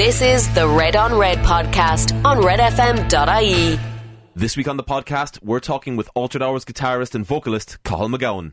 This is the Red on Red podcast on redfm.ie. This week on the podcast, we're talking with Altered Hours guitarist and vocalist Cathal MacGabhann.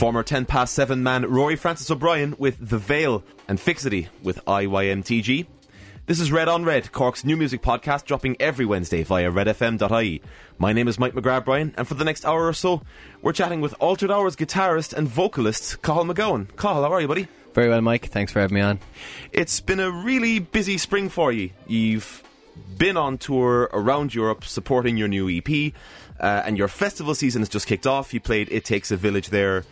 Former 10 past 7 man Rory Francis O'Brien with The Veil and Fixity with IYMTG. This is Red on Red, Cork's new music podcast dropping every Wednesday via redfm.ie. My name is Mike McGrath Bryan, and for the next hour or so, we're chatting with Altered Hours guitarist and vocalist Cathal MacGabhann. Cathal, how are you, buddy? Very well, Mike. Thanks for having me on. It's been a really busy spring for you. You've been on tour around Europe supporting your new EP, uh, and your festival season has just kicked off. You played It Takes a Village there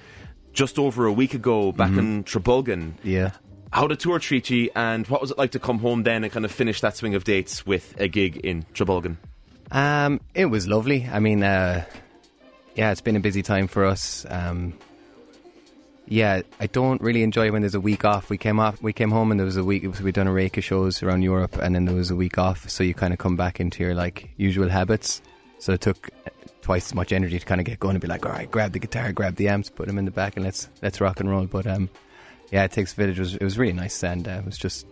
just over a week ago back in Trabolgan. Yeah. How did tour treat you, and what was it like to come home then and kind of finish that swing of dates with a gig in Trabolgan? Um, it was lovely. I mean, uh, yeah, it's been a busy time for us. Um, yeah, I don't really enjoy when there's a week off. We came off, we came home, and there was a week. We'd done a rake of shows around Europe, and then there was a week off. So you kind of come back into your like usual habits. So it took twice as much energy to kind of get going and be like, all right, grab the guitar, grab the amps, put them in the back, and let's let's rock and roll. But um, yeah, it takes village was it was really nice, and uh, it was just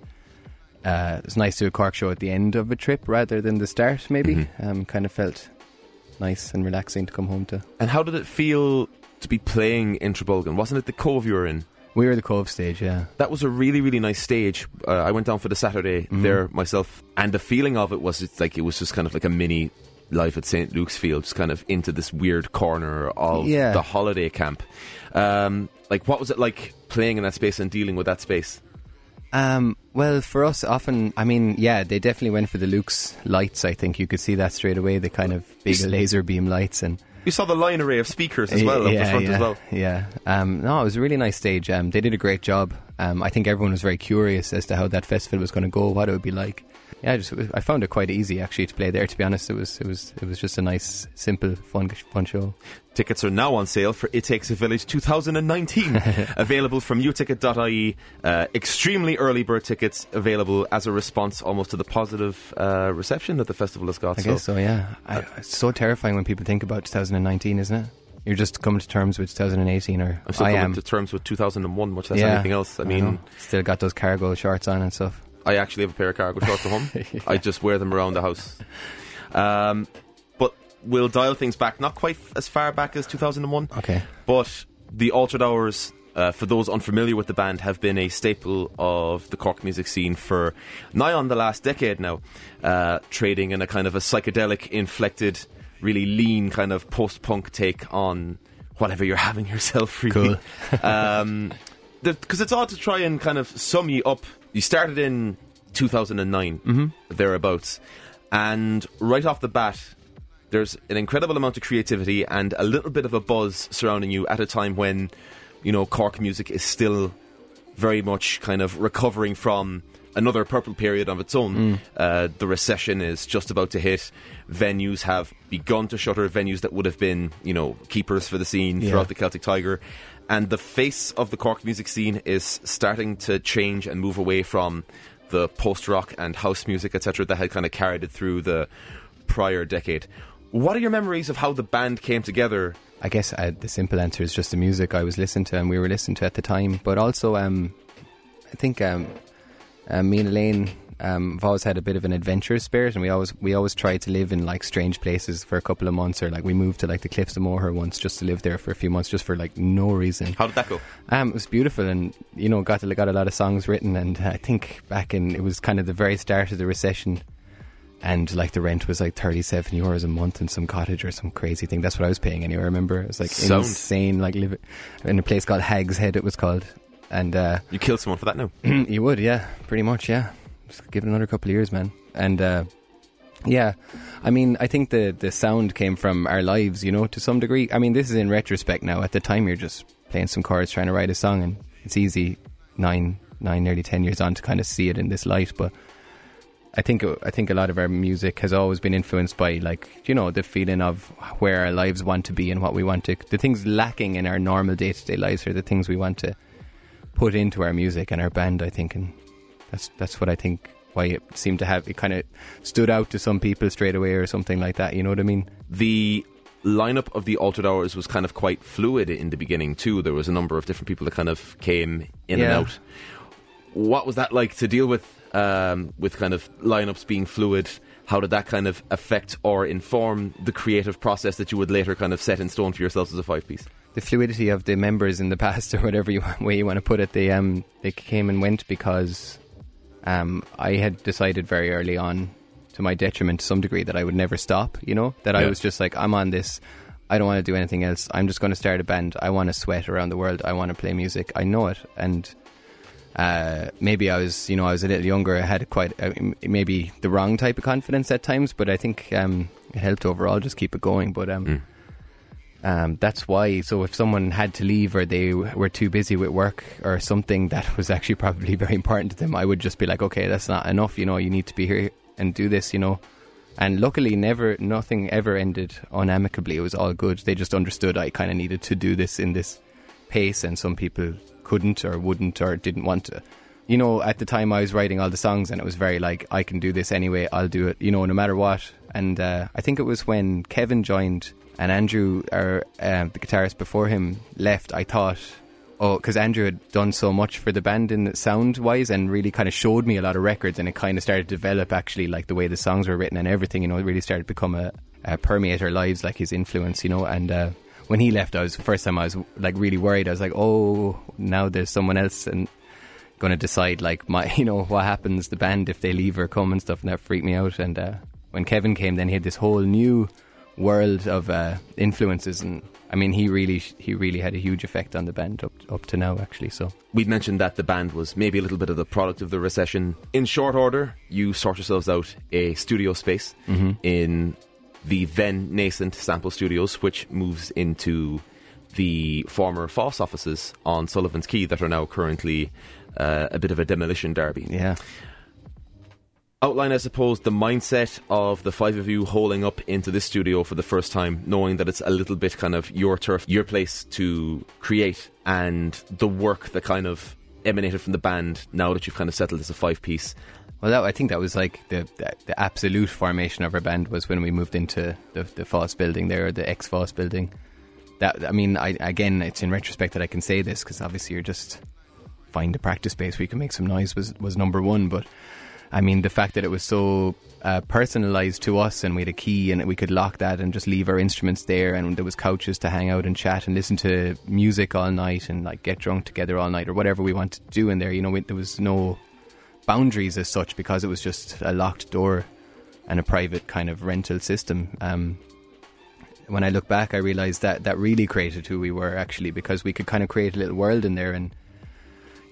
uh, it was nice to do a Cork show at the end of a trip rather than the start. Maybe um, kind of felt nice and relaxing to come home to. And how did it feel to be playing in Trabolgan? Wasn't it the Cove you were in? We were the Cove stage, yeah. That was a really, really nice stage. Uh, I went down for the Saturday Mm-hmm. there myself, and the feeling of it was it's like it was just kind of like a mini life at St. Luke's Field, just kind of into this weird corner of Yeah. the holiday camp. Um, like, what was it like playing in that space and dealing with that space? Um, well, for us, often, I mean, yeah, they definitely went for the Luke's lights. I think you could see that straight away. The kind of big laser beam lights and You saw the line array of speakers as well up yeah, the front yeah, as well. Yeah. Um, no, it was a really nice stage. Um, they did a great job. Um, I think everyone was very curious as to how that festival was going to go, what it would be like. Yeah, I just I found it quite easy actually to play there. To be honest, it was it was it was just a nice, simple, fun fun show. Tickets are now on sale for It Takes a Village 2019. available from uticket.ie. Uh, extremely early bird tickets available as a response almost to the positive uh, reception that the festival has got. I guess so. Yeah, I, it's so terrifying when people think about 2019, isn't it? You're just coming to terms with 2018, or I'm still I coming am. to terms with 2001, much less Yeah, anything else. I mean, know. still got those cargo shorts on and stuff. I actually have a pair of cargo shorts at home. I just wear them around the house. Um, but we'll dial things back, not quite as far back as 2001, Okay. but the Altered Hours, uh, for those unfamiliar with the band, have been a staple of the Cork music scene for nigh on the last decade now, uh, trading in a kind of a psychedelic inflected, really lean kind of post punk take on whatever you're having yourself, really. um, because it's odd to try and kind of sum you up. You started in 2009, thereabouts, and right off the bat, there's an incredible amount of creativity and a little bit of a buzz surrounding you at a time when, you know, Cork music is still very much kind of recovering from another purple period of its own. Uh, the recession is just about to hit. Venues have begun to shutter. Venues that would have been, you know, keepers for the scene Yeah. throughout the Celtic Tiger. And the face of the Cork music scene is starting to change and move away from the post rock and house music, etc., that had kind of carried it through the prior decade. What are your memories of how the band came together? I guess uh, the simple answer is just the music I was listening to and we were listening to at the time. But also, um, I think um, uh, me and Elaine um, have always had a bit of an adventurous spirit, and we always we always tried to live in like strange places for a couple of months, or like we moved to like the Cliffs of Moher once just to live there for a few months, just for like no reason. How did that go? Um, it was beautiful, and you know, got to, got a lot of songs written. And I think back in it was kind of the very start of the recession, and like the rent was like thirty seven euros a month in some cottage or some crazy thing. That's what I was paying anyway. I remember it was like Sound. insane. Like live in a place called Hag's Head. It was called, and uh, You killed someone for that now. you would, yeah, pretty much, yeah. Just give it another couple of years, man. And uh, yeah, I mean, I think the the sound came from our lives, you know, to some degree. I mean, this is in retrospect now. At the time, you're just playing some chords, trying to write a song, and it's easy nine, nine, nearly ten years on to kind of see it in this light. But I think I think a lot of our music has always been influenced by like you know the feeling of where our lives want to be and what we want to the things lacking in our normal day to day lives are the things we want to put into our music and our band. I think, and that's that's what I think why it seemed to have it kind of stood out to some people straight away or something like that. You know what I mean? the lineup of the altered hours was kind of quite fluid in the beginning too. There was a number of different people that kind of came in and out. What was that like to deal with? Um, with kind of lineups being fluid, how did that kind of affect or inform the creative process that you would later kind of set in stone for yourselves as a five piece? the fluidity of the members in the past, or whatever you, way you want to put it, they um they came and went because um I had decided very early on, to my detriment to some degree, that I would never stop. You know that I was just like I'm on this. I don't want to do anything else. I'm just going to start a band. I want to sweat around the world. I want to play music. I know it, and uh, maybe I was, you know, I was a little younger. I had quite uh, maybe the wrong type of confidence at times, but I think um, it helped overall just keep it going. But um, um, that's why. So if someone had to leave or they were too busy with work or something that was actually probably very important to them, I would just be like, okay, that's not enough. You know, you need to be here and do this. You know. And luckily, never, nothing ever ended unamicably. It was all good. They just understood I kind of needed to do this in this pace, and some people couldn't or wouldn't or didn't want to. You know, at the time I was writing all the songs, and it was very like, I can do this anyway. I'll do it. You know, no matter what. And uh, I think it was when Kevin joined and Andrew, our uh, the guitarist before him, left. I thought. Oh, because Andrew had done so much for the band in sound wise and really kind of showed me a lot of records, and it kind of started to develop actually like the way the songs were written and everything. You know, it really started to become a, a permeate our lives, like his influence. You know, and uh, when he left, I was first time I was like really worried. I was like, oh, now there's someone else and going to decide like my you know what happens the band if they leave or come and stuff, and that freaked me out. And uh, when Kevin came, then he had this whole new world of uh, influences and. I mean, he really, he really had a huge effect on the band up up to now, actually. So We'd mentioned that the band was maybe a little bit of the product of the recession. In short order, you sort yourselves out a studio space in the then nascent Sample Studios, which moves into the former FÁS offices on Sullivan's Quay that are now currently uh, a bit of a demolition derby. yeah, Outline, I suppose, the mindset of the five of you holding up into this studio for the first time, knowing that it's a little bit kind of your turf, your place to create, and the work that kind of emanated from the band now that you've kind of settled as a five piece. Well, that, I think that was like the, the the absolute formation of our band was when we moved into the the FÁS building there, the ex FÁS building. That I mean, I again, it's in retrospect that I can say this because obviously you're just find a practice space where you can make some noise was was number one. But I mean, the fact that it was so uh, personalized to us and we had a key and we could lock that and just leave our instruments there and there was couches to hang out and chat and listen to music all night and like get drunk together all night or whatever we wanted to do in there. You know, we, there was no boundaries as such because it was just a locked door and a private kind of rental system. Um, when I look back, I realized that that really created who we were actually because we could kind of create a little world in there and.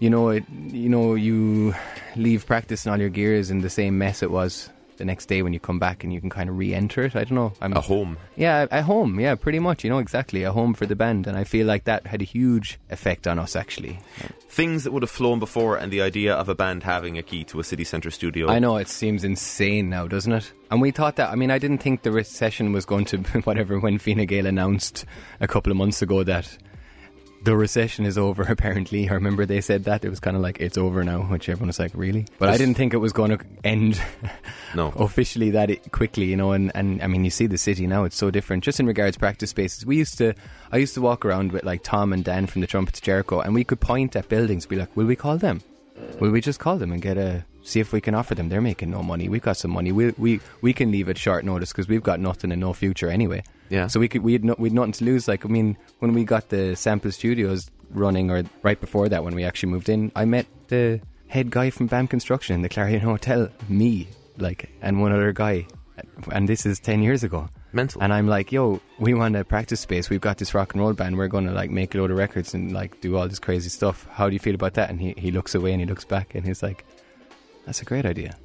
You know, it, you know, you leave practice and all your gears in the same mess it was the next day when you come back, and you can kind of re-enter it. I don't know. I'm A home. yeah, at home. Yeah, pretty much. You know, exactly a home for the band, and I feel like that had a huge effect on us. Actually, Things that would have flown before, and the idea of a band having a key to a city centre studio. I know it seems insane now, doesn't it? And we thought that. I mean, I didn't think the recession was going to whatever when Fine Gael announced a couple of months ago that the recession is over. Apparently, I remember they said that it was kind of like it's over now, which everyone was like, really? But I didn't think it was going to end No. officially that it, quickly, you know. And, and I mean, you see the city now; it's so different. Just in regards to practice spaces, we used to, I used to walk around with like Tom and Dan from the Trumpets Jericho, and we could point at buildings, be like, "Will we call them? Will we just call them and get a see if we can offer them? They're making no money. We've got some money. We we we can leave at short notice because we've got nothing and no future anyway. Yeah. So we could we'd no, we'd nothing to lose. Like I mean, when we got the sample studios running, or right before that, when we actually moved in, I met the head guy from BAM Construction in the Clarion Hotel. Me, like, and one other guy, and this is ten years ago. Mental. And I'm like, yo, we want a practice space. We've got this rock and roll band. We're going to like make a load of records and like do all this crazy stuff. How do you feel about that? And he, he looks away and he looks back and he's like, that's a great idea.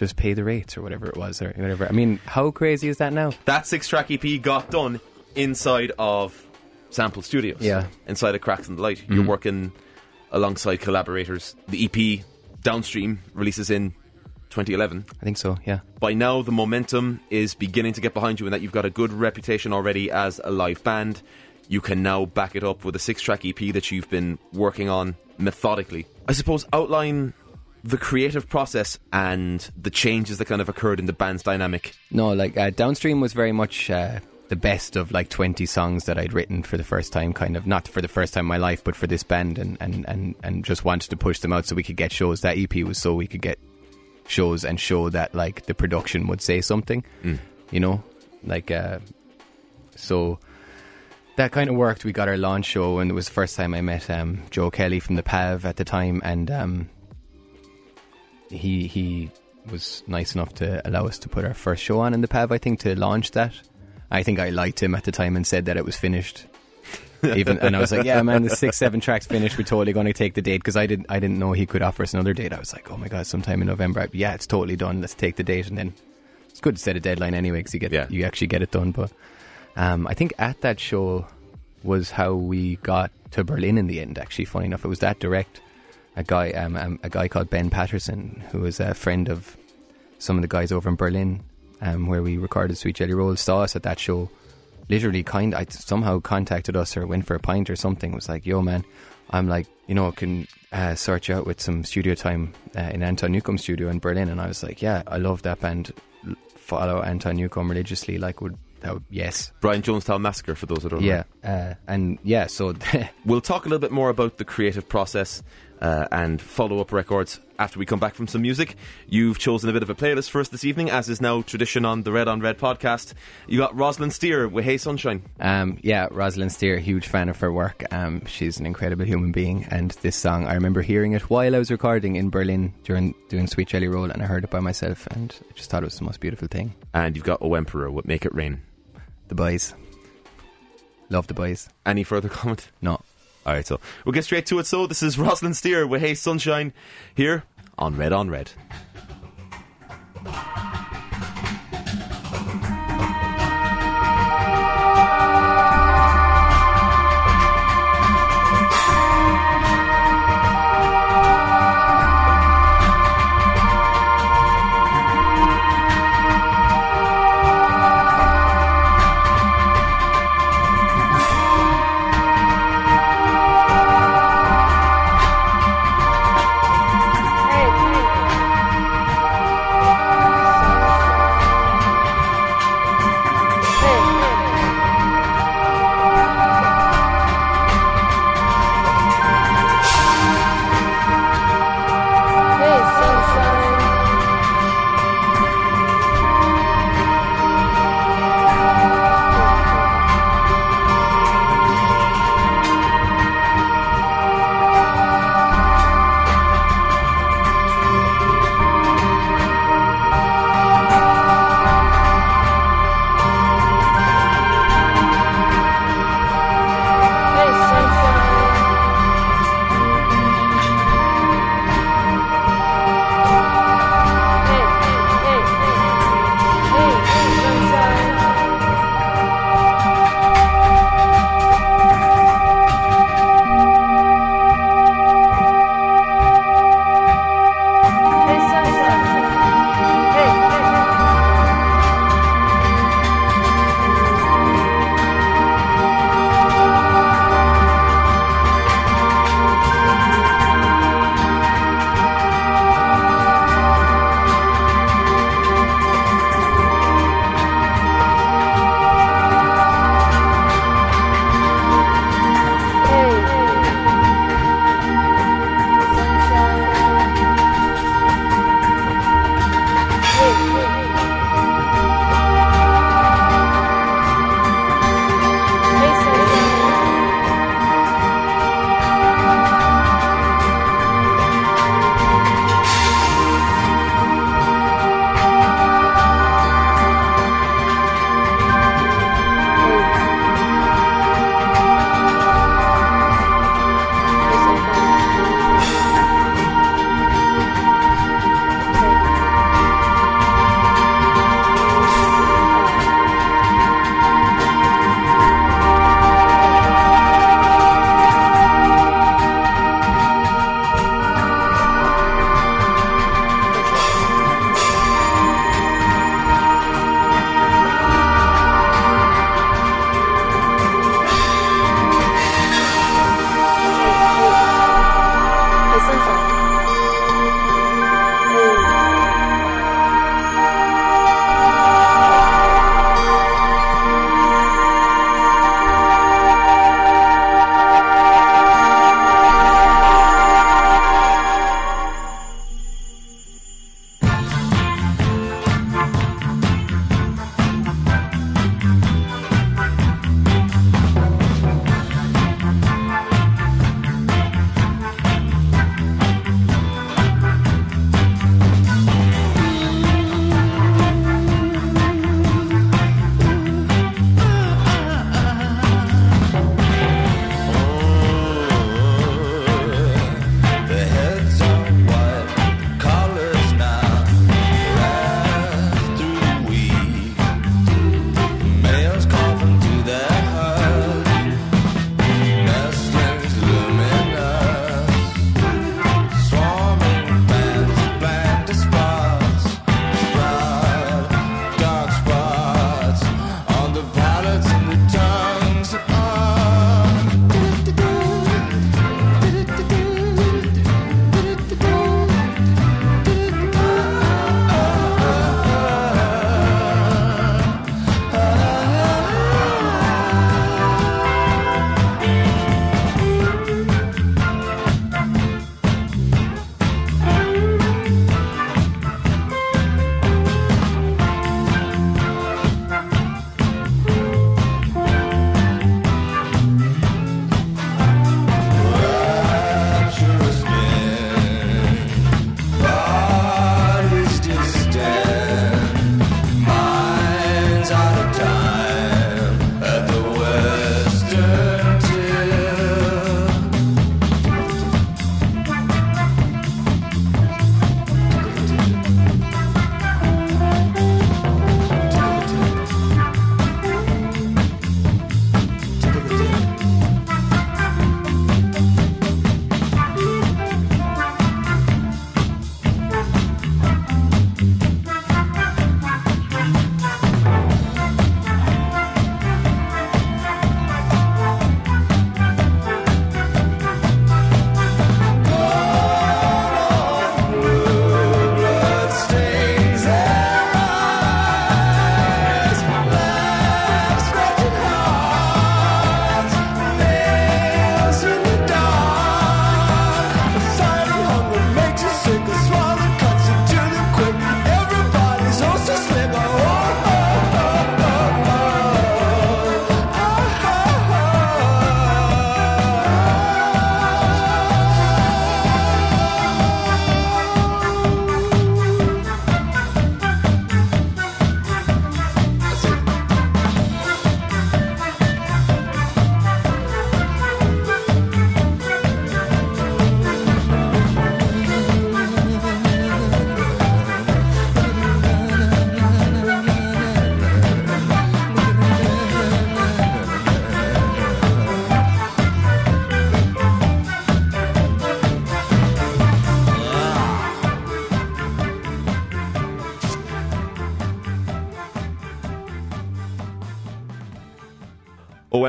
Just pay the rates or whatever it was or whatever. I mean, how crazy is that now? that six track EP got done inside of Sample Studios. Yeah. Inside of Cracks in the Light. You're mm-hmm. working alongside collaborators. The EP Downstream releases in 2011. I think so, yeah. By now, the momentum is beginning to get behind you, and that you've got a good reputation already as a live band. You can now back it up with a six track EP that you've been working on methodically. I suppose outline the creative process and the changes that kind of occurred in the band's dynamic. No, like uh, Downstream was very much uh, the best of like 20 songs that I'd written for the first time, kind of not for the first time in my life, but for this band, and, and, and, and just wanted to push them out so we could get shows. That EP was so we could get shows and show that like the production would say something, you know, like uh, so. That kind of worked. We got our launch show, and it was the first time I met um, Joe Kelly from the PAV at the time, and um, he he was nice enough to allow us to put our first show on in the PAV. I think to launch that. I think I liked him at the time and said that it was finished. Even and I was like, yeah, man, the six seven tracks finished. We're totally going to take the date because I didn't I didn't know he could offer us another date. I was like, oh my god, sometime in November. I, yeah, it's totally done. Let's take the date and then it's good to set a deadline anyway because you get Yeah. you actually get it done. But um, I think at that show was how we got to Berlin in the end. Actually, funny enough, it was that direct. A guy, um, um, a guy called Ben Patterson, who was a friend of some of the guys over in Berlin, um, where we recorded Sweet Jelly Roll, saw us at that show. Literally, kind, I somehow contacted us or went for a pint or something. Was like, "Yo, man, I'm like, you know, can uh, sort you out with some studio time uh, in Anton Newcombe studio in Berlin." And I was like, "Yeah, I love that band. Follow Anton Newcombe religiously. Like, would would yes, Brian Jonestown Massacre, for those that don't know. yeah, uh, and yeah." So We'll talk a little bit more about the creative process uh, and follow up records after we come back from some music. You've chosen a bit of a playlist for us this evening, as is now tradition on the Red on Red podcast. You got Roslyn Steer with Hey Sunshine. Um, yeah, Roslyn Steer, huge fan of her work. Um, she's an incredible human being, and this song I remember hearing it while I was recording in Berlin during doing Sweet Jelly Roll, and I heard it by myself, and I just thought it was the most beautiful thing. And you've got O Emperor with Make It Rain. The boys, love the boys. Any further comment? No. All right, so we'll get straight to it. So this is Roslyn Steer with Hey Sunshine here on Red on Red.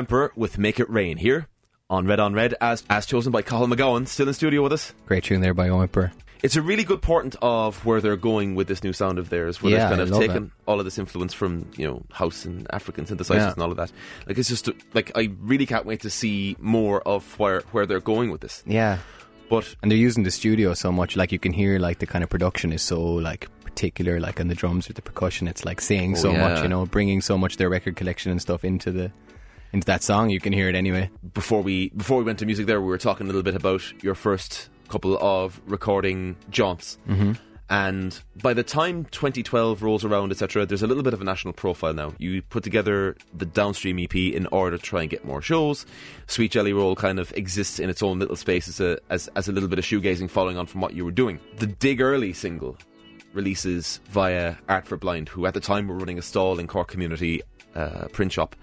Emperor with Make It Rain here on Red on Red, as as chosen by Cathal MacGabhann, still in studio with us. Great tune there by O Emperor. It's a really good portent of where they're going with this new sound of theirs, where Yeah, they've kind of taken it. all of this influence from you know house and African synthesizers Yeah. and all of that. Like it's just like I really can't wait to see more of where where they're going with this. Yeah, But and they're using the studio so much. Like you can hear, like the kind of production is so like particular. Like on the drums or the percussion, it's like saying Oh, so much. You know, bringing so much their record collection and stuff into the into that song. You can hear it anyway. before we before we went to music, there we were talking a little bit about your first couple of recording jaunts. Mm-hmm. And by the time 2012 rolls around, etc., there's a little bit of a national profile now. You put together the Downstream EP in order to try and get more shows. Sweet Jelly Roll kind of exists in its own little space as a, as, as a little bit of shoegazing following on from what you were doing. The Dig Early single releases via Art for Blind, who at the time were running a stall in Cork Community uh, print shop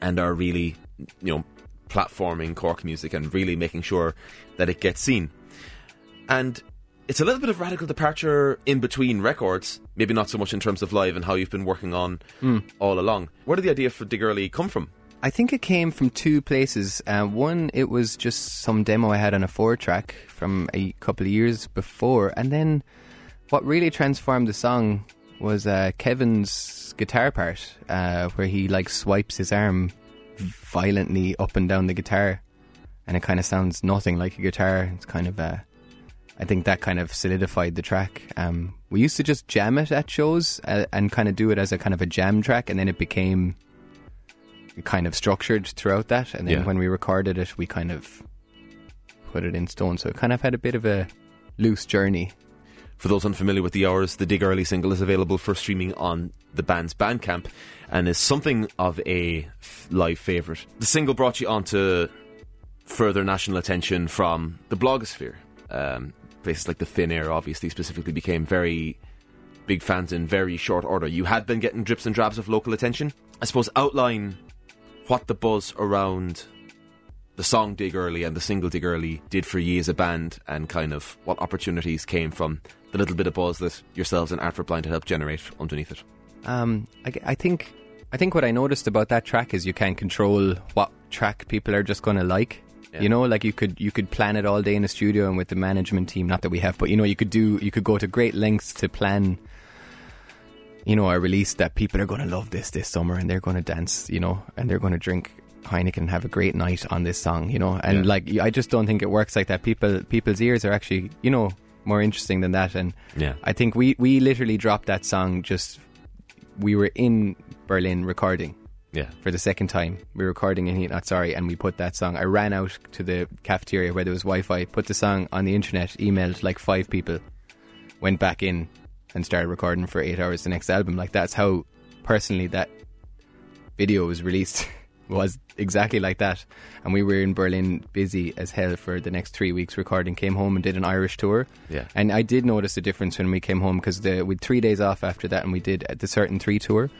and are really, you know, platforming Cork music and really making sure that it gets seen. And it's a little bit of radical departure in between records, maybe not so much in terms of live and how you've been working on all along. Where did the idea for Dig Early come from? I think it came from two places. Uh, one, it was just some demo I had on a four track from a couple of years before, and then what really transformed the song was uh, Kevin's guitar part, uh, where he like swipes his arm violently up and down the guitar, and it kind of sounds nothing like a guitar. It's kind of uh, I think that kind of solidified the track. Um, we used to just jam it at shows uh, and kind of do it as a kind of a jam track, and then it became kind of structured throughout that. And then Yeah. when we recorded it, we kind of put it in stone. So it kind of had a bit of a loose journey. For those unfamiliar with the hours, the Dig Early single is available for streaming on the band's Bandcamp and is something of a live favourite. The single brought you onto further national attention from the blogosphere. Um, places like the Thin Air, obviously, specifically became very big fans in very short order. You had been getting drips and drabs of local attention. I suppose outline what the buzz around the song Dig Early and the single Dig Early did for ye as a band and kind of what opportunities came from the little bit of buzz that yourselves and Art for Blind had helped generate underneath it. Um, I, I think I think what I noticed about that track is you can't control what track people are just going to like. Yeah. You know, like you could you could plan it all day in a studio and with the management team. Not that we have, but you know, you could do you could go to great lengths to plan. You know, a release that people are going to love this this summer and they're going to dance. You know, and they're going to drink Heineken have a great night on this song. You know, and Yeah. like I just don't think it works like that. People people's ears are actually you know more interesting than that. And Yeah. I think we we literally dropped that song just we were in Berlin recording Yeah. for the second time. We were recording in Heat Not Sorry, and we put that song. I ran out to the cafeteria where there was Wi Fi, put the song on the internet, emailed like five people, went back in and started recording for eight hours the next album. Like, that's how personally that video was released. was exactly like that. And we were in Berlin busy as hell for the next three weeks recording. Came home and did an Irish tour. Yeah. And I did notice a difference when we came home because we three days off after that, and we did the Certain Three tour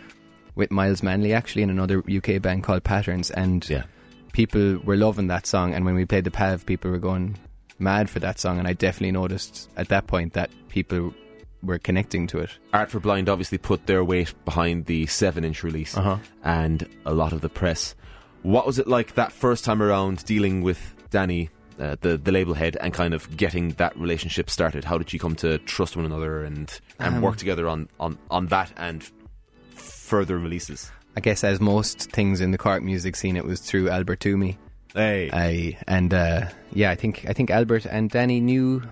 with Miles Manley actually and another UK band called Patterns. And Yeah. people were loving that song. And when we played the Pav, people were going mad for that song. And I definitely noticed at that point that people were connecting to it. Art for Blind obviously put their weight behind the 7 inch release Uh-huh. and a lot of the press. What was it like that first time around dealing with Danny, uh, the, the label head, and kind of getting that relationship started? How did you come to trust one another and, and Um, work together on, on, on that and further releases? I guess as most things in the Cork music scene, it was through Albert Toomey. Hey. I and uh, yeah, I think I think Albert and Danny knew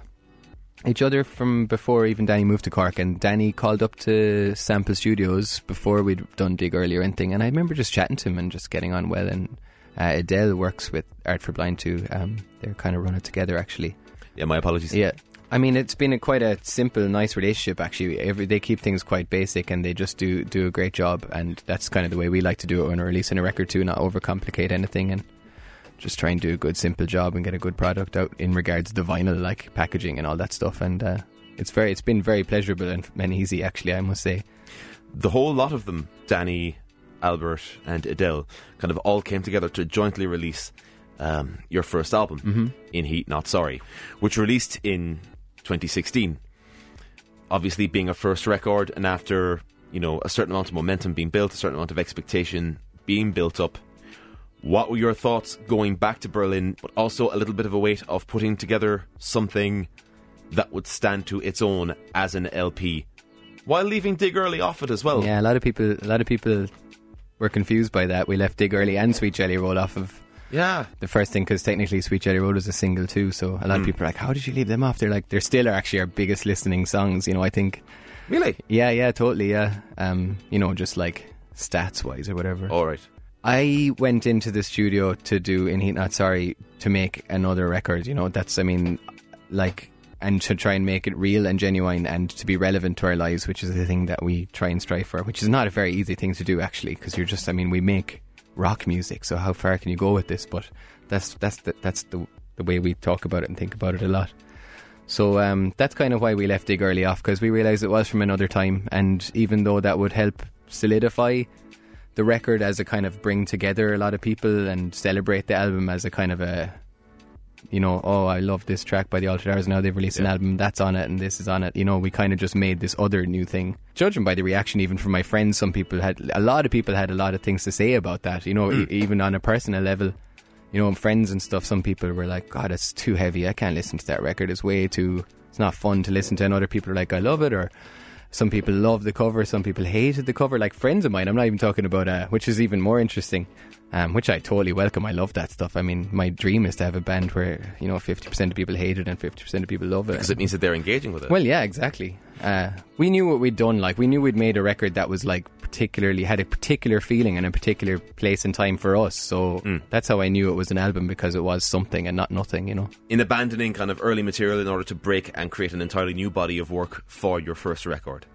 each other from before even Danny moved to Cork. And Danny called up to Sample Studios before we'd done Dig Early or anything. And I remember just chatting to him and just getting on well. And uh, Adele works with Art for Blind too. Um, they're kind of run it together actually. yeah, my apologies. Yeah. I mean, it's been a quite a simple, nice relationship. Actually, every they keep things quite basic, and they just do do a great job. And that's kind of the way we like to do it when we're releasing a record too, not overcomplicate anything, and just try and do a good, simple job and get a good product out in regards to the vinyl, like packaging and all that stuff. And uh, it's very, it's been very pleasurable and, and easy, actually. I must say. the whole lot of them, Danny, Albert, and Adele, kind of all came together to jointly release um, your first album, In Heat Not Sorry, which released in 2016. Obviously, being a first record, and after you know a certain amount of momentum being built, a certain amount of expectation being built up, What were your thoughts going back to Berlin, but also a little bit of a weight of putting together something that would stand to its own as an LP, while leaving Dig Early off it as well? Yeah, a lot of people, a lot of people were confused by that. We left Dig Early and Sweet Jelly Roll off of Yeah. the first thing because technically Sweet Jelly Roll is a single too. So a lot of people are like, "How did you leave them off?" They're like, "They're still actually our biggest listening songs." You know, I think. Really? Yeah, yeah, totally. Yeah, um, you know, just like stats wise or whatever. All right. I went into the studio to do in Heat Not Sorry to make another record. You know, that's I mean, like, and to try and make it real and genuine and to be relevant to our lives, which is the thing that we try and strive for. Which is not a very easy thing to do actually, because you're just I mean, we make rock music, so how far can you go with this? But that's that's the, that's the the way we talk about it and think about it a lot. So um, that's kind of why we left Dig early off because we realised it was from another time, and even though that would help solidify the record as a kind of bring together a lot of people and celebrate the album as a kind of a you know oh I love this track by the Altered Hours now they've released an album. That's on it and this is on it. You know we kind of just made this other new thing. Judging by the reaction even from my friends some people had a lot of people had a lot of things to say about that. You know e- mm. even on a personal level you know friends and stuff some people were like god it's too heavy. I can't listen to that record. It's way too it's not fun to listen to. And other people are like I love it or some people love the cover, some people hated the cover. Like friends of mine, I'm not even talking about, uh, which is even more interesting, um, which I totally welcome. I love that stuff. I mean, my dream is to have a band where you know 50% of people hate it and 50% of people love it. Because it means that they're engaging with it. Well, yeah, exactly. Uh, we knew what we'd done. Like we knew we'd made a record that was like particularly had a particular feeling and a particular place and time for us. So that's how I knew it was an album because it was something and not nothing. You know. in abandoning kind of early material in order to break and create an entirely new body of work for your first record.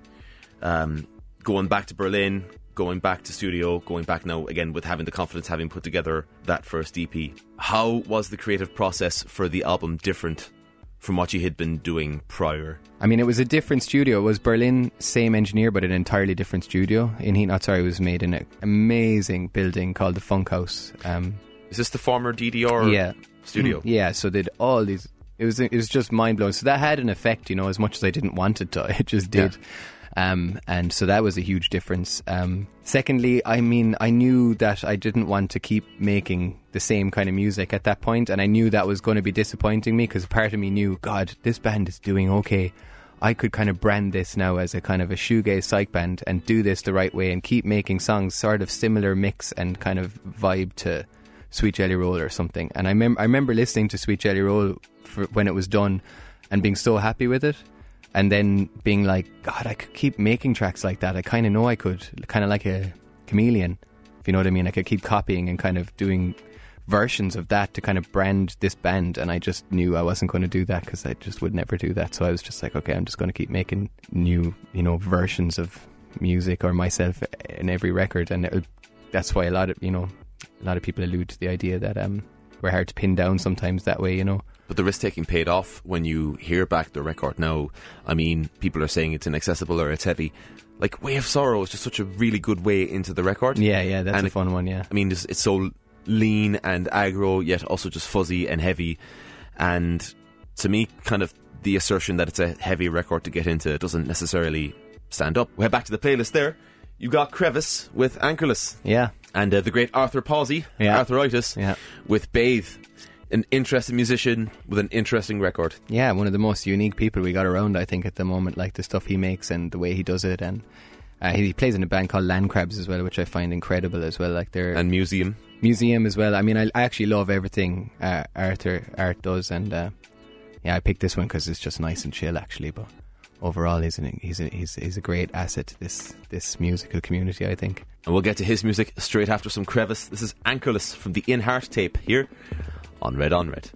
Um, going back to Berlin, going back to studio, going back now again with having the confidence, having put together that first EP. How was the creative process for the album different from what you had been doing prior? I mean, it was a different studio. It was Berlin, same engineer, but an entirely different studio. In Heat Not Sorry was made in an amazing building called the Funkhaus. Um, Is this the former DDR yeah, studio? yeah. So did all these. It was it was just mind blowing. So that had an effect, you know, as much as I didn't want it to, it just did. Um, and so that was a huge difference. Um, secondly, I mean, I knew that I didn't want to keep making the same kind of music at that point, and I knew that was going to be disappointing me because part of me knew, God, this band is doing okay. I could kind of brand this now as a kind of a shoegaze psych band and do this the right way and keep making songs sort of similar mix and kind of vibe to Sweet Jelly Roll or something. And I, mem- I remember listening to Sweet Jelly Roll when it was done and being so happy with it. And then being like, God, I could keep making tracks like that. I kind of know I could, kind of like a chameleon, if you know what I mean. I could keep copying and kind of doing versions of that to kind of brand this band. And I just knew I wasn't going to do that because I just would never do that. So I was just like, okay, I'm just going to keep making new, you know, versions of music or myself in every record. And it'll, that's why a lot of, you know, a lot of people allude to the idea that um, we're hard to pin down sometimes that way, you know. But the risk taking paid off when you hear back the record now. I mean, people are saying it's inaccessible or it's heavy. Like Way of Sorrow is just such a really good way into the record. Yeah, yeah, that's And a it- fun one, yeah. I mean, it's, it's so lean and aggro, yet also just fuzzy and heavy. And to me, kind of the assertion that it's a heavy record to get into doesn't necessarily stand up. We head back to the playlist there. You got Crevice with Anchorless Yeah, and uh, the great Arthur Pawsey, Yeah. Arthur-itis, Yeah. with Bathe. An interesting musician with an interesting record. yeah, one of the most unique people we got around, I think, at the moment. Like the stuff he makes and the way he does it, and uh, he plays in a band called Land Crabs as well, which I find incredible as well. Like their And Museum. museum as well. I mean, I, I actually love everything uh, Arthur Art does, and uh, yeah, I picked this one because it's just nice and chill, actually. But overall, he's an, he's a, he's he's a great asset to this this musical community. I think. And we'll get to his music straight after some Crevice. This is Anchorless from the In Heart tape here on Red on Red.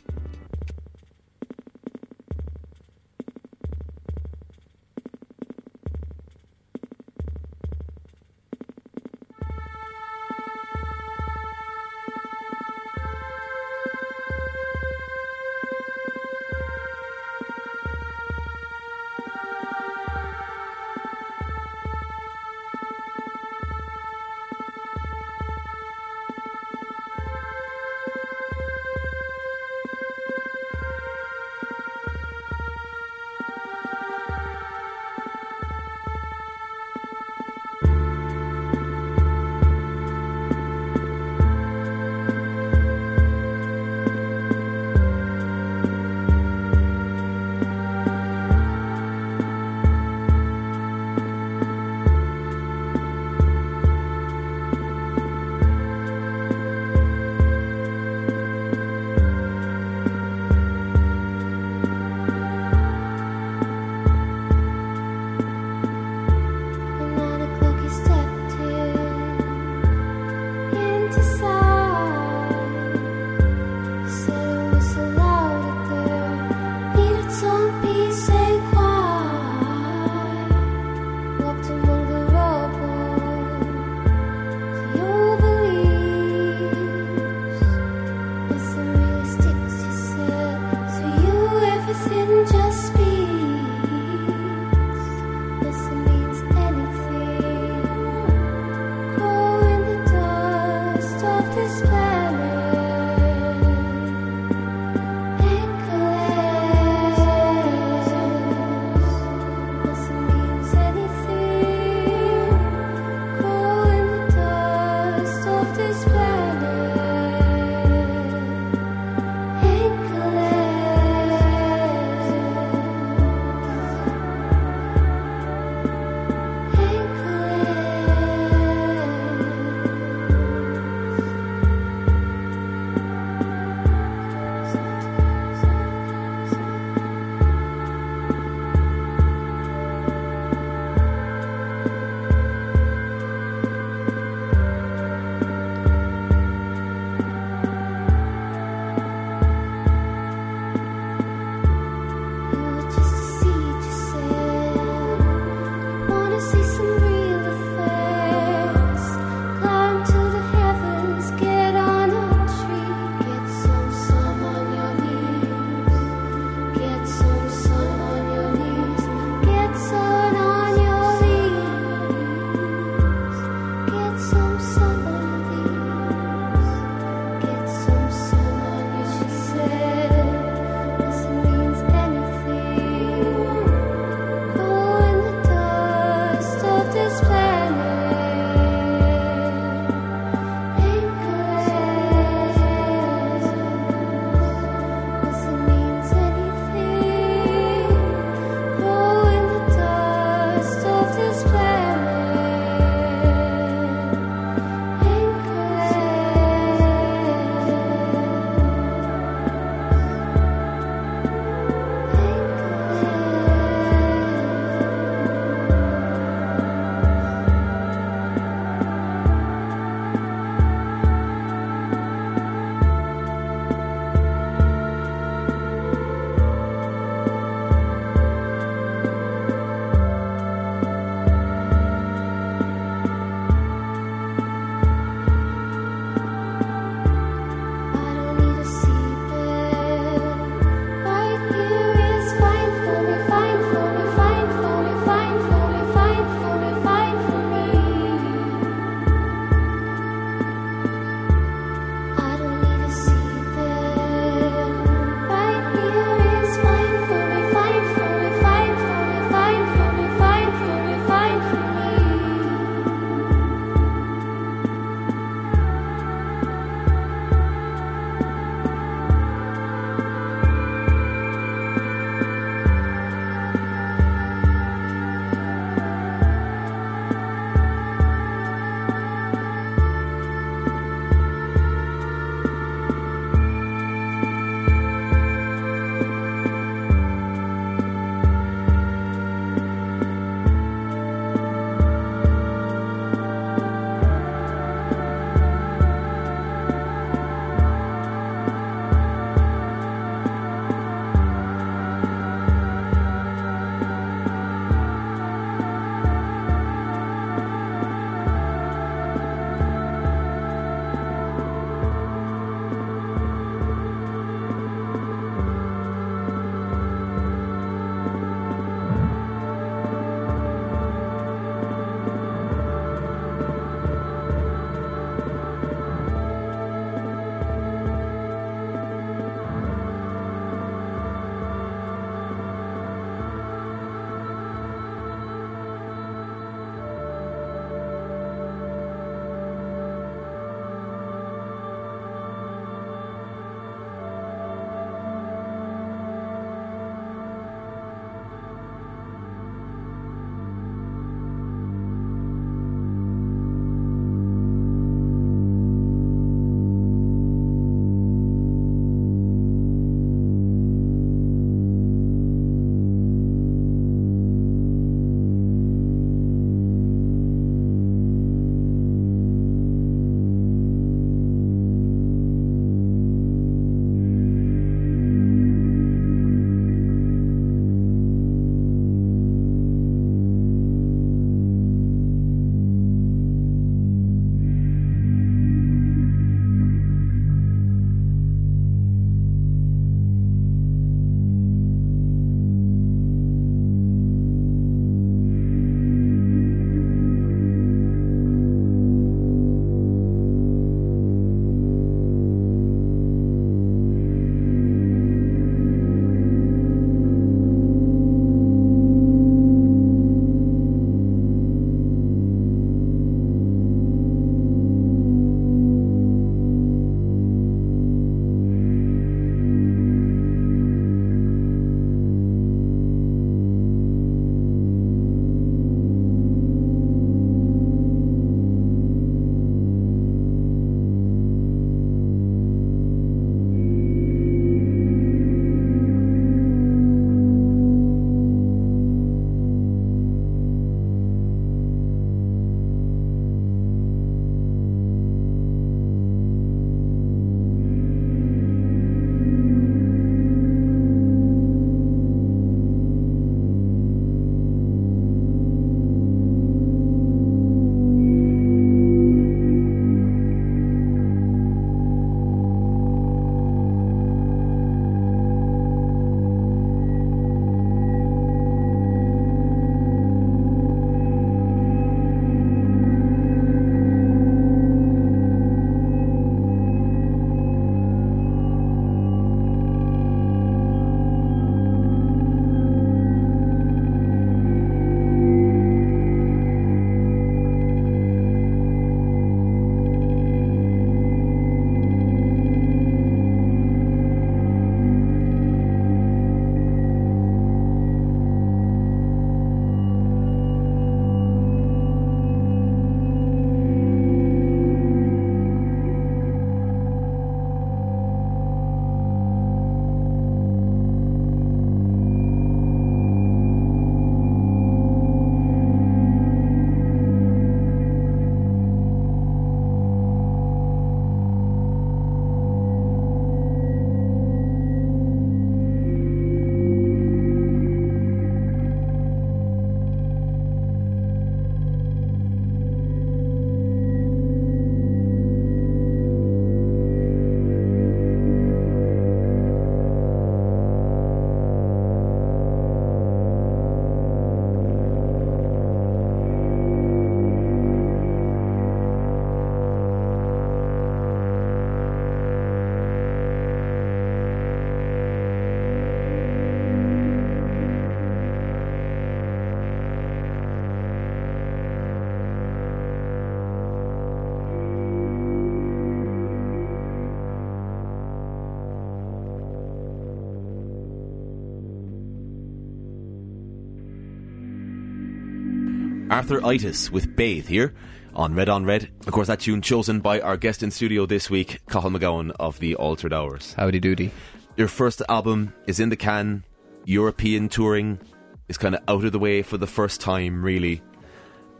Arthur-itis with Bathe here on Red on Red. Of course, that tune chosen by our guest in studio this week, Cathal MacGabhann of the Altered Hours. Howdy doody. Your first album is in the can. European touring is kind of out of the way for the first time, really.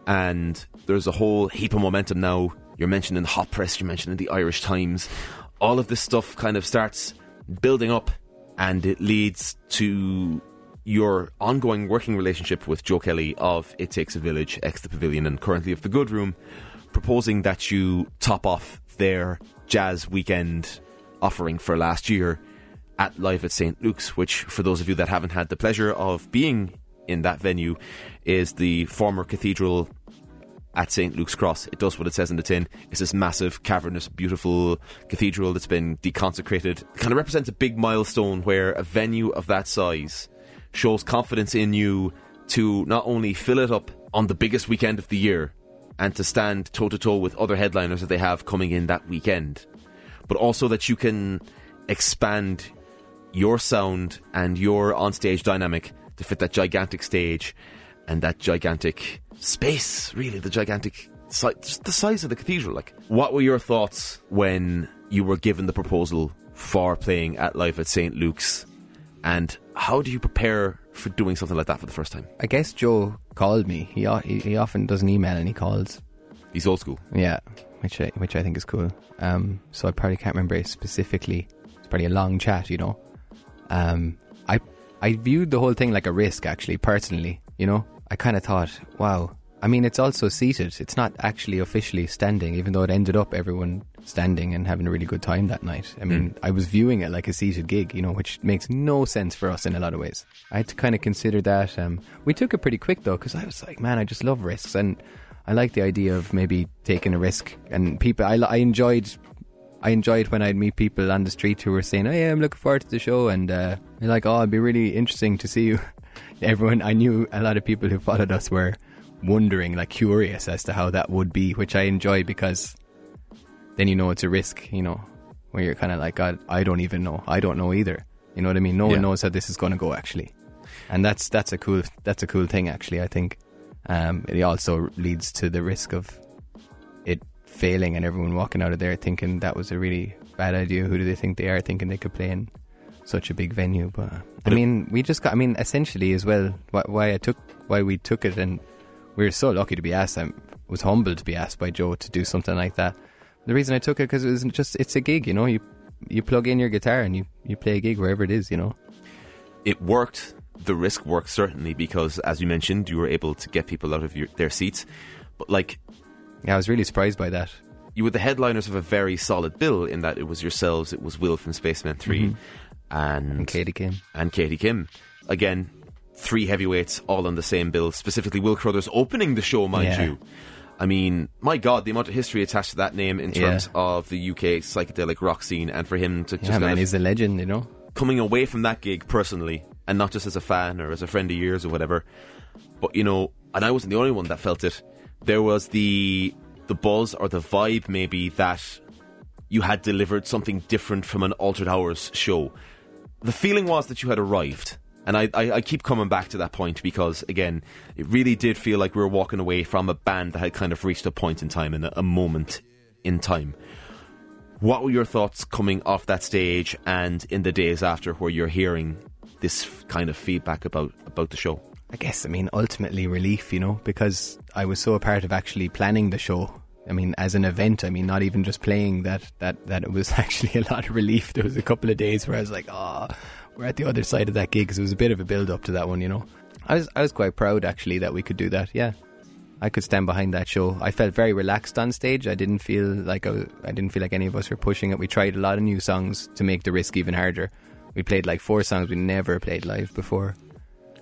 And there's a whole heap of momentum now. You're mentioning Hot Press, you're mentioning the Irish Times. All of this stuff kind of starts building up and it leads to your ongoing working relationship with Joe Kelly of It Takes a Village, ex the Pavilion, and currently of the Good Room, proposing that you top off their jazz weekend offering for last year at Live at St. Luke's, which, for those of you that haven't had the pleasure of being in that venue, is the former cathedral at St. Luke's Cross. It does what it says in the tin. It's this massive, cavernous, beautiful cathedral that's been deconsecrated. It kind of represents a big milestone where a venue of that size shows confidence in you to not only fill it up on the biggest weekend of the year and to stand toe to toe with other headliners that they have coming in that weekend, but also that you can expand your sound and your onstage dynamic to fit that gigantic stage and that gigantic space, really, the gigantic si- the size of the cathedral. Like, what were your thoughts when you were given the proposal for playing at Live at St. Luke's? And how do you prepare for doing something like that for the first time? I guess Joe called me. He he, he often doesn't email and he calls. He's old school. Yeah, which I, which I think is cool. Um, so I probably can't remember it specifically. It's probably a long chat, you know. Um, I I viewed the whole thing like a risk, actually, personally. You know, I kind of thought, wow. I mean, it's also seated. It's not actually officially standing, even though it ended up everyone standing and having a really good time that night. I mean, I was viewing it like a seated gig, you know, which makes no sense for us in a lot of ways. I had to kind of consider that. Um, we took it pretty quick though, because I was like, man, I just love risks, and I like the idea of maybe taking a risk. And people, I, I enjoyed I enjoyed when I'd meet people on the street who were saying, "Oh yeah, I'm looking forward to the show," and uh, they're like, "Oh, it'd be really interesting to see you." Everyone, I knew a lot of people who followed us were wondering, like curious as to how that would be, which I enjoy because then you know it's a risk, you know, where you're kind of like, God, I don't even know, I don't know either. You know what I mean? No Yeah. one knows how this is going to go actually, and that's that's a cool that's a cool thing actually. I think um, it also leads to the risk of it failing and everyone walking out of there thinking that was a really bad idea. Who do they think they are? Thinking they could play in such a big venue. But I But it- mean, we just got. I mean, essentially as well. Why, why I took why we took it, and we were so lucky to be asked. I was humbled to be asked by Joe to do something like that. The reason I took it because it was just it's a gig. You know, you you plug in your guitar and you you play a gig wherever it is. You know. It worked. The risk worked certainly because, as you mentioned, you were able to get people out of your, their seats. But like Yeah, I was really surprised by that. you were the headliners of a very solid bill in that it was yourselves, it was Will from Spacemen 3 mm-hmm. and, And Katie Kim and Katie Kim. Again, three heavyweights all on the same bill, specifically Will Carruthers opening the show, mind Yeah. you. I mean, my God, the amount of history attached to that name in Yeah. terms of the UK psychedelic rock scene, and for him to just Yeah, man, he's a legend. You know. coming away from that gig personally, and not just as a fan or as a friend of yours or whatever, but you know, and I wasn't the only one that felt it. There was the the buzz or the vibe maybe that you had delivered something different from an Altered Hours show. The feeling was that you had arrived. And I, I, I keep coming back to that point because, again, it really did feel like we were walking away from a band that had kind of reached a point in time and a, moment in time. What were your thoughts coming off that stage and in the days after where you're hearing this kind of feedback about, about the show? I guess, I mean, ultimately relief, you know, because I was so a part of actually planning the show. I mean, as an event, I mean, not even just playing that, that, that it was actually a lot of relief. There was a couple of days where I was like, oh, we're at the other side of that gig because it was a bit of a build up to that one, you know. I was, I was quite proud actually that we could do that, yeah. I could stand behind that show. I felt very relaxed on stage. I didn't feel like I, was- I didn't feel like any of us were pushing it. We tried a lot of new songs to make the risk even harder. We played like four songs we never played live before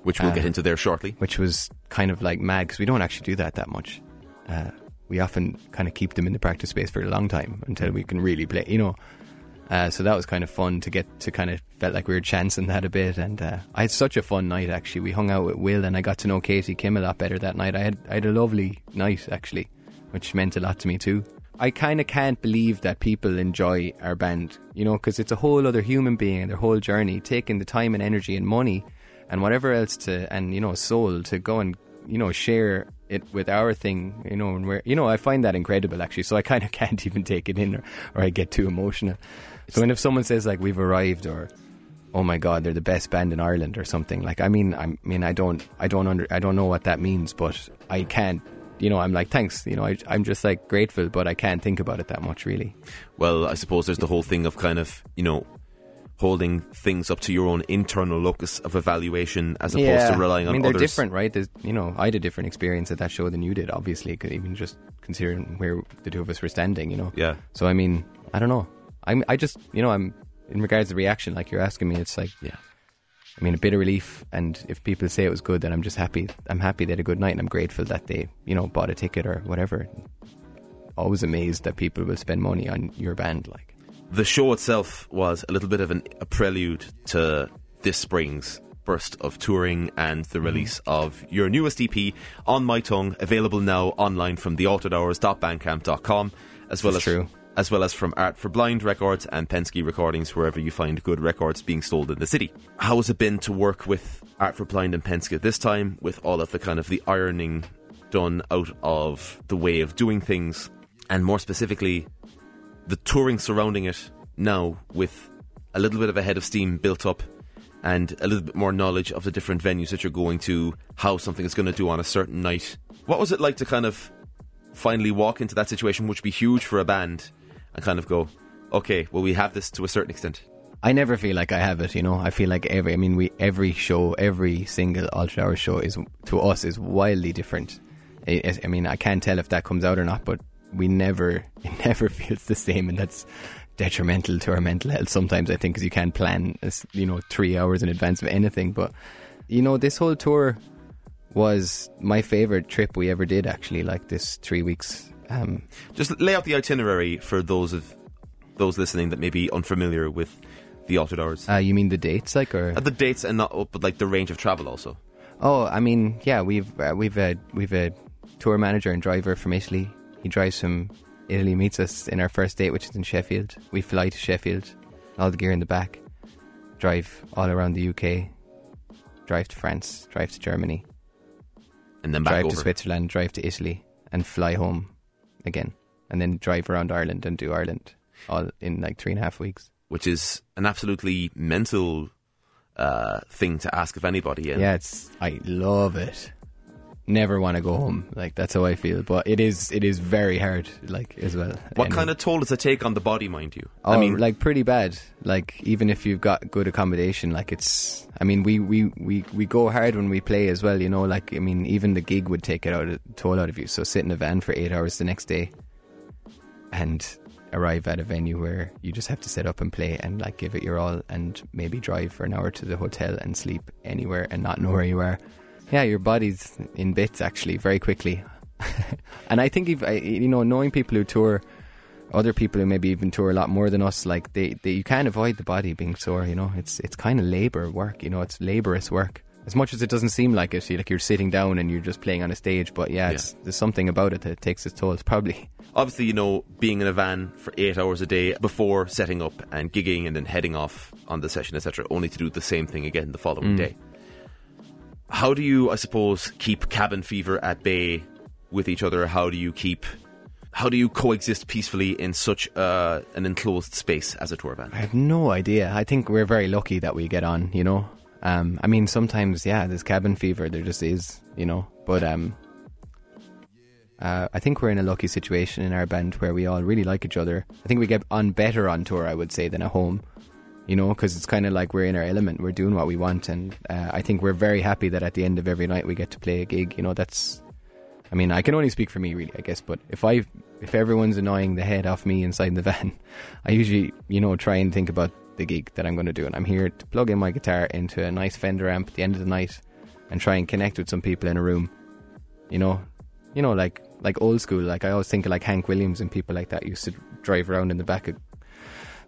Which we'll Uh, get into there shortly. which was kind of like mad because we don't actually do that that much. Uh, we often kind of keep them in the practice space for a long time until we can really play, you know. Uh, so that was kind of fun to get to kind of felt like we were chancing that a bit, and uh, I had such a fun night actually. We hung out with Will, and I got to know Katie Kim a lot better that night. I had I had a lovely night actually, which meant a lot to me too. I kind of can't believe that people enjoy our band, you know, because it's a whole other human being and their whole journey, taking the time and energy and money and whatever else to, and you know, soul to go and you know, share it with our thing, you know, and we're, you know, I find that incredible actually. So I kind of can't even take it in, or, or I get too emotional. So when if someone says like we've arrived, or oh my god, they're the best band in Ireland, or something like, I mean, I mean, I don't, I don't under, I don't know what that means, but I can't. You know, I'm like, thanks. You know, I, I'm just like grateful, but I can't think about it that much, really. Well, I suppose there's the whole thing of kind of, you know, holding things up to your own internal locus of evaluation as opposed to relying on I mean, they're others. different, right? There's, you know, I had a different experience at that show than you did, obviously, even just considering where the two of us were standing, you know. Yeah. So I mean, I don't know. I'm, I just, you know, I'm in regards to reaction, like you're asking me, it's like, Yeah. I mean, a bit of relief, and if people say it was good, then I'm just happy. I'm happy they had a good night, and I'm grateful that they, you know, bought a ticket or whatever. Always amazed that people will spend money on your band, like. The show itself was a little bit of an, a prelude to this spring's burst of touring and the Mm-hmm. release of your newest EP, On My Tongue, available now online from thealteredhours.bandcamp.com, as well That's as true. As well as from Art for Blind Records and Penske Recordings, wherever you find good records being sold in the city. How has it been to work with Art for Blind and Penske this time, with all of the kind of the ironing done out of the way of doing things, and more specifically, the touring surrounding it now with a little bit of a head of steam built up and a little bit more knowledge of the different venues that you're going to, how something is going to do on a certain night. What was it like to kind of finally walk into that situation, which would be huge for a band, and kind of go, okay, well, we have this to a certain extent? I never feel like I have it, you know. I feel like every, I mean, we every show, every single Altered Hour show is to us is wildly different. I, mean, I can't tell if that comes out or not, but we never, it never feels the same, and that's detrimental to our mental health. Sometimes I think because you can't plan, you know, three hours in advance of anything. But you know, this whole tour was my favorite trip we ever did. Actually, like this three weeks. Um, Just lay out the itinerary for those of those listening that may be unfamiliar with the Altered Hours. uh, you mean the dates, like, or Uh, the dates and not, but like the range of travel also. Oh, I mean, yeah, we've uh, we've a we've a tour manager and driver from Italy. He drives from Italy, meets us in our first date, which is in Sheffield. We fly to Sheffield, all the gear in the back, drive all around the UK, drive to France, drive to Germany, And then back drive over. to Switzerland, drive to Italy, and fly home again, and then drive around Ireland and do Ireland all in like three and a half weeks. which is an absolutely mental uh, thing to ask of anybody. And Yeah, it's I love it. Never want to go home. Like that's how I feel. But it is it is very hard. Like as well. What And- kind of toll does it take on the body, mind you? Oh, I mean, like pretty bad. Like even if you've got good accommodation, like it's. I mean, we we we we go hard when we play as well. You know, like I mean, even the gig would take it out of, toll out of you. So sit in a van for eight hours the next day, and arrive at a venue where you just have to set up and play and like give it your all, and maybe drive for an hour to the hotel and sleep anywhere and not know where you are. Yeah, your body's in bits actually very quickly. and I think if I, you know, knowing people who tour other people who maybe even tour a lot more than us, like they, they you can't avoid the body being sore. You know, it's it's kind of labor work. You know, it's laborious work. As much as it doesn't seem like it, like you're sitting down and you're just playing on a stage, but yeah, it's, there's something about it that takes its toll. It's probably obviously, you know, being in a van for eight hours a day before setting up and gigging and then heading off on the session, etc., only to do the same thing again the following Mm. day. How do you, I suppose, keep cabin fever at bay with each other? How do you keep, how do you coexist peacefully in such uh, an enclosed space as a tour van? I have no idea. I think we're very lucky that we get on, you know. Um, I mean, sometimes, yeah, there's cabin fever. There just is, you know. But um, uh, I think we're in a lucky situation in our band where we all really like each other. I think we get on better on tour, I would say, than at home, you know, because it's kind of like we're in our element. We're doing what we want. And uh, I think we're very happy that at the end of every night we get to play a gig. You know, that's I mean, I can only speak for me, really, I guess. But if I, if everyone's annoying the head off me inside the van, I usually, you know, try and think about the gig that I'm going to do, and I'm here to plug in my guitar into a nice Fender amp at the end of the night, and try and connect with some people in a room. You know, you know, like like old school. Like I always think of like Hank Williams and people like that used to drive around in the back of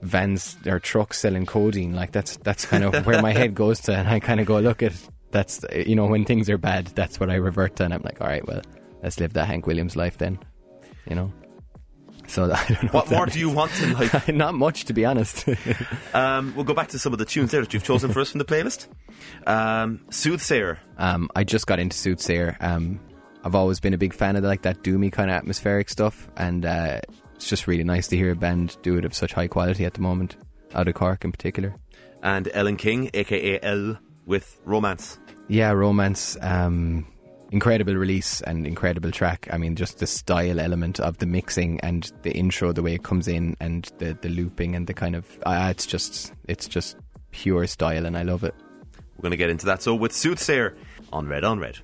vans or trucks selling codeine. Like that's that's kind of where my head goes to, and I kind of go, look at that's you know when things are bad, that's what I revert to, and I'm like, all right, well, let's live that Hank Williams life then, you know. So I don't know. What more do you want in life? Not much, to be honest. Um, we'll go back to some of the tunes there that you've chosen for us from the playlist. Um, Soothsayer. um, I just got into Soothsayer. Um, I've always been a big fan of like that doomy kind of atmospheric stuff, and uh, it's just really nice to hear a band do it of such high quality at the moment, out of Cork in particular. and Ellen King, aka Ellll, with Romance. Yeah, Romance, um, incredible release and incredible track. I mean, just the style element of the mixing and the intro, the way it comes in, and the the looping and the kind of uh, it's just it's just pure style, and I love it. We're going to get into that. So with Soothsayer on Red on Red.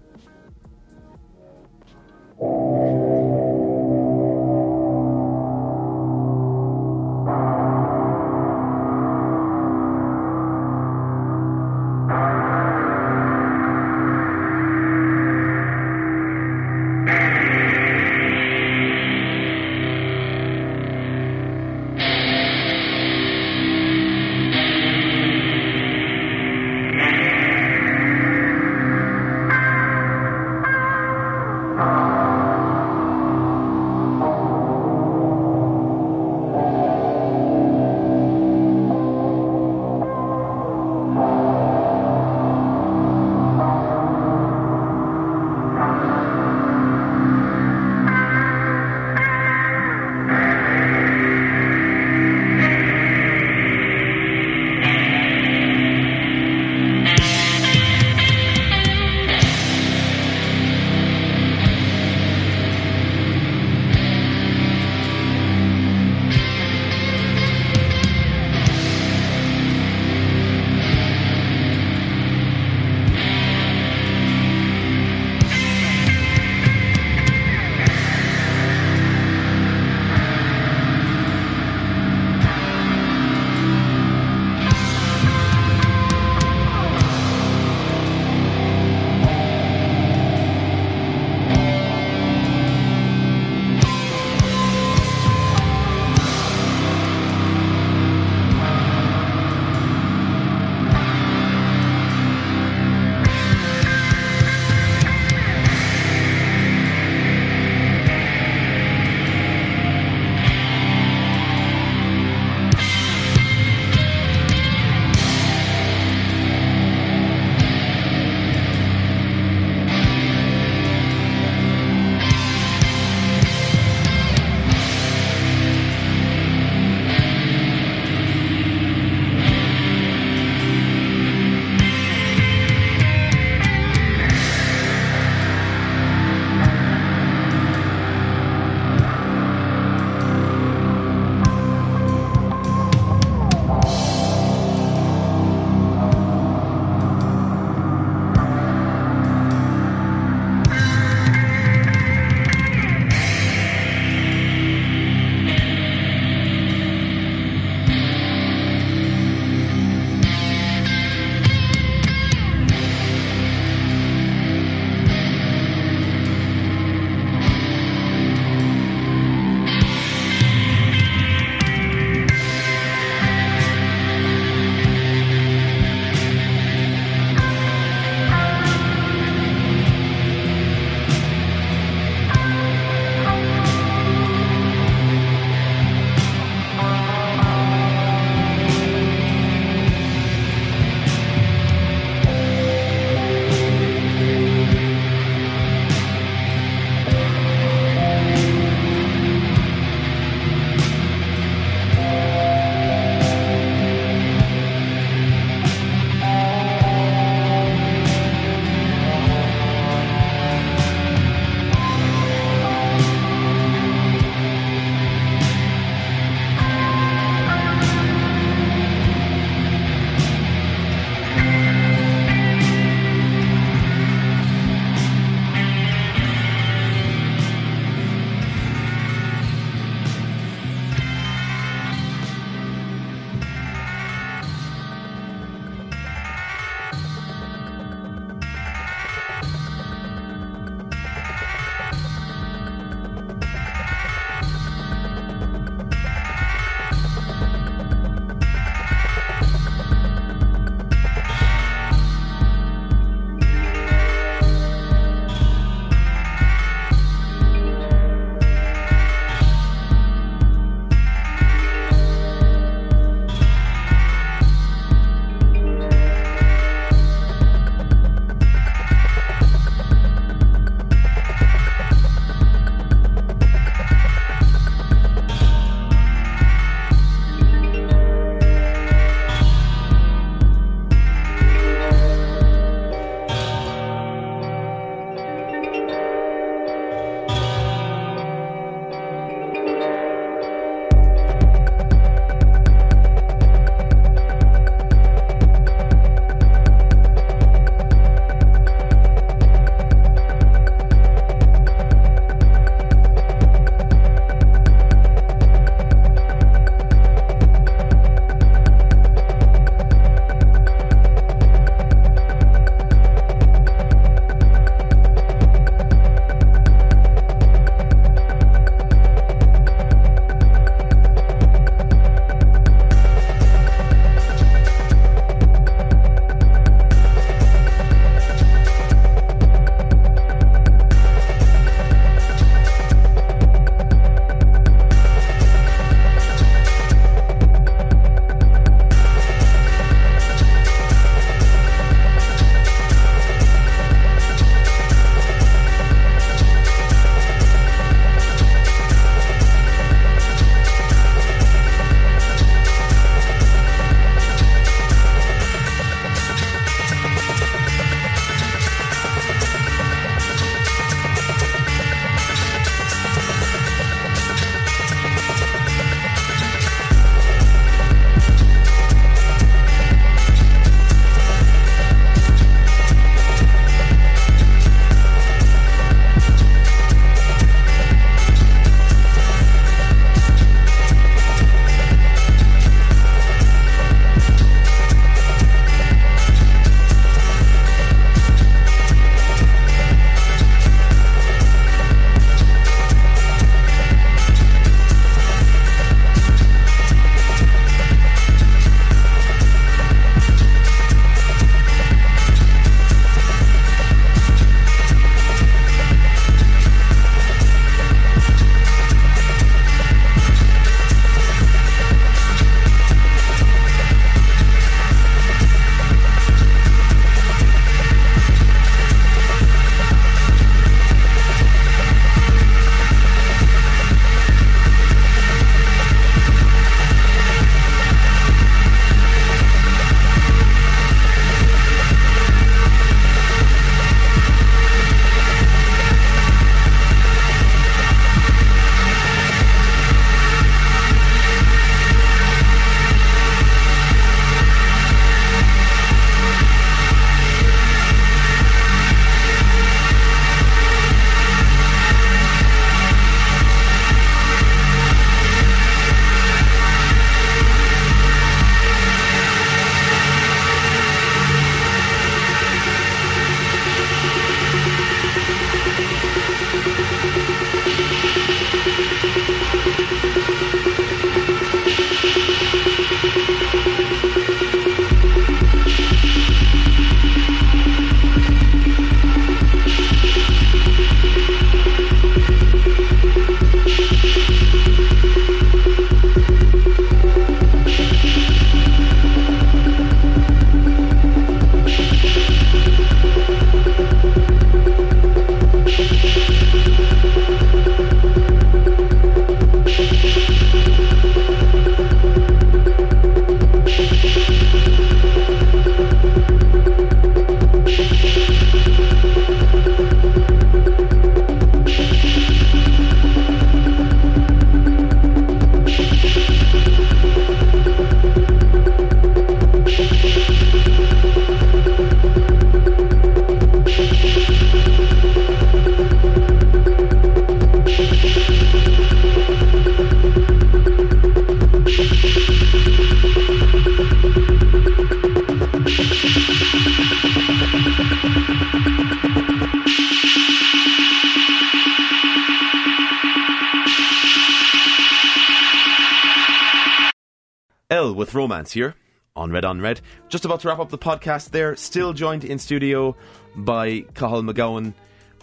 Romance here on Red on Red. Just about to wrap up the podcast there. Still joined in studio by Cathal MacGabhann.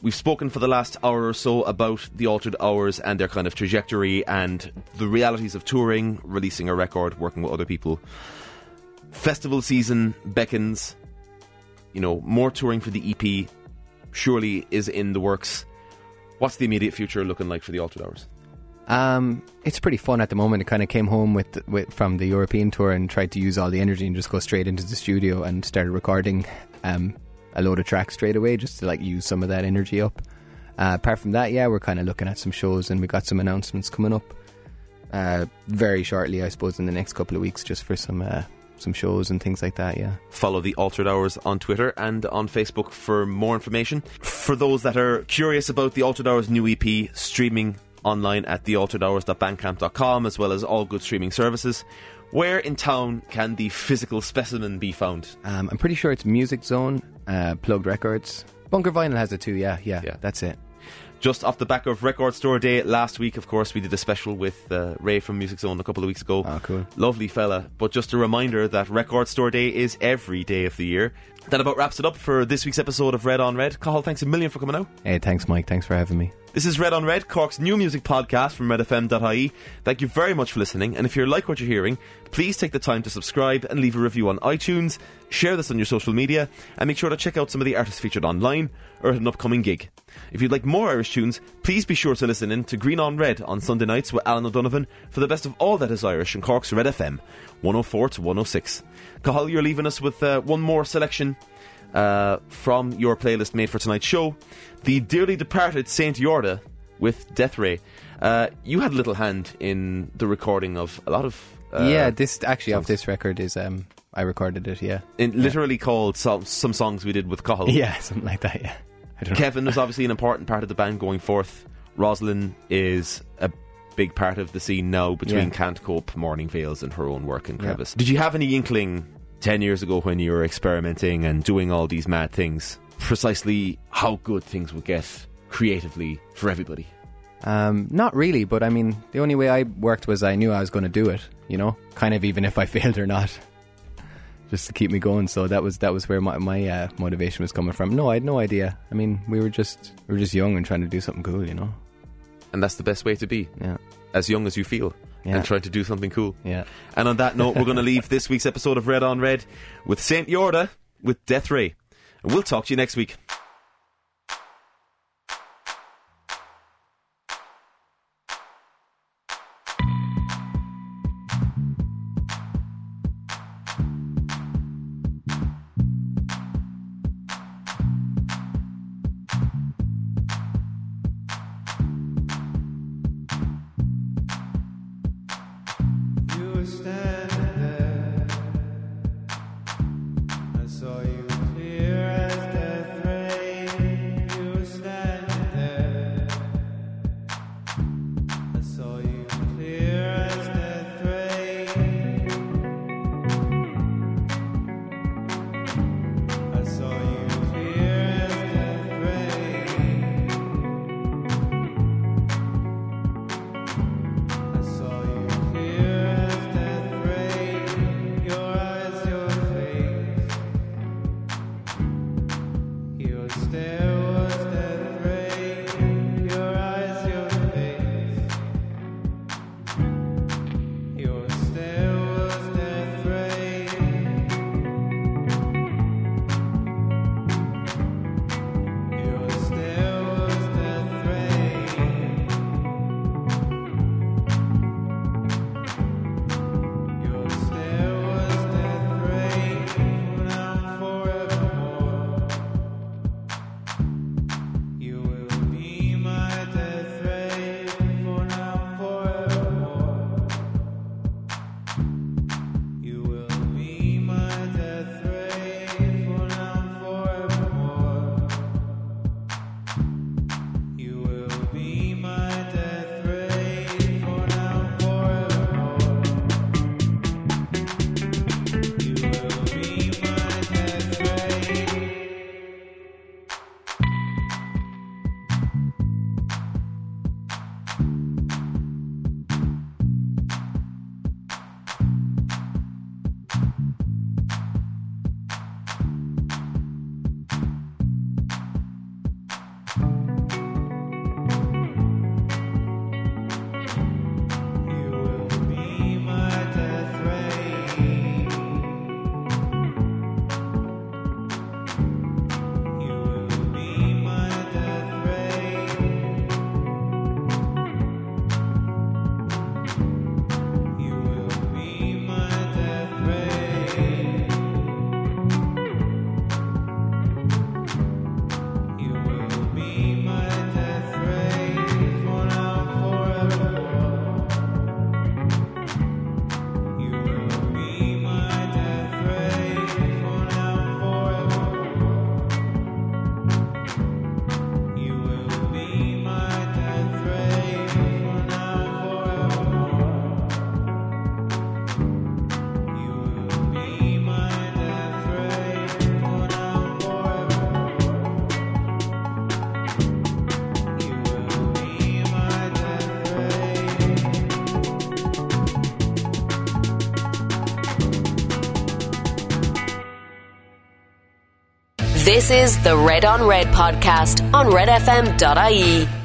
We've spoken for the last hour or so about the Altered Hours and their kind of trajectory and the realities of touring, releasing a record, working with other people. Festival season beckons. You know, more touring for the EP surely is in the works. What's the immediate future looking like for the Altered Hours? Um, it's pretty fun at the moment. I kind of came home with, with from the European tour and tried to use all the energy and just go straight into the studio and started recording um, a load of tracks straight away just to like use some of that energy up. Uh, apart from that, yeah, we're kind of looking at some shows and we got some announcements coming up uh, very shortly, I suppose, in the next couple of weeks, just for some uh, some shows and things like that. Yeah. Follow the Altered Hours on Twitter and on Facebook for more information. For those that are curious about the Altered Hours new EP streaming online at thealteredhours.bandcamp.com as well as all good streaming services. Where in town can the physical specimen be found? Um, I'm pretty sure it's Music Zone, uh, Plugged Records. Bunker Vinyl has it too. Yeah, yeah, Yeah. that's it. Just off the back of Record Store Day last week, of course, we did a special with uh, Ray from Music Zone a couple of weeks ago. Oh, cool. Lovely fella. But just a reminder that Record Store Day is every day of the year. That about wraps it up for this week's episode of Red on Red. Cathal, thanks a million for coming out. Hey, thanks, Mike. Thanks for having me. This is Red on Red, Cork's new music podcast from redfm.ie. Thank you very much for listening, and if you like what you're hearing, please take the time to subscribe and leave a review on iTunes, share this on your social media, and make sure to check out some of the artists featured online or at an upcoming gig. If you'd like more Irish tunes, please be sure to listen in to Green on Red on Sunday nights with Alan O'Donovan for the best of all that is Irish in Cork's Red FM, 104 to 106. Cathal, you're leaving us with uh, one more selection uh, from your playlist made for tonight's show, the dearly departed Saint Yorda with Death Ray. Uh, you had a little hand in the recording of a lot of. Uh, yeah, this actually songs. this record is um, I recorded it. Yeah, in, literally called some, some songs we did with Cathal. yeah, something like that. Yeah, I don't know. Kevin was obviously an important part of the band going forth. Roslyn is a big part of the scene now between Yeah. Can't Cope, Morning Veils, and her own work in Yeah. Crevice. Did you have any inkling 10 years ago when you were experimenting and doing all these mad things, precisely how good things would get creatively for everybody? Um, not really, but I mean, the only way I worked was I knew I was going to do it. You know, kind of even if I failed or not, just to keep me going. So that was that was where my my uh, motivation was coming from. No, I had no idea. I mean, we were just we were just young and trying to do something cool. You know. And that's the best way to be, Yeah. as young as you feel, Yeah. and trying to do something cool. Yeah. And on that note, we're going to leave this week's episode of Red on Red with Saint Yorda with Death Ray. And we'll talk to you next week. This is the Red on Red podcast on redfm.ie.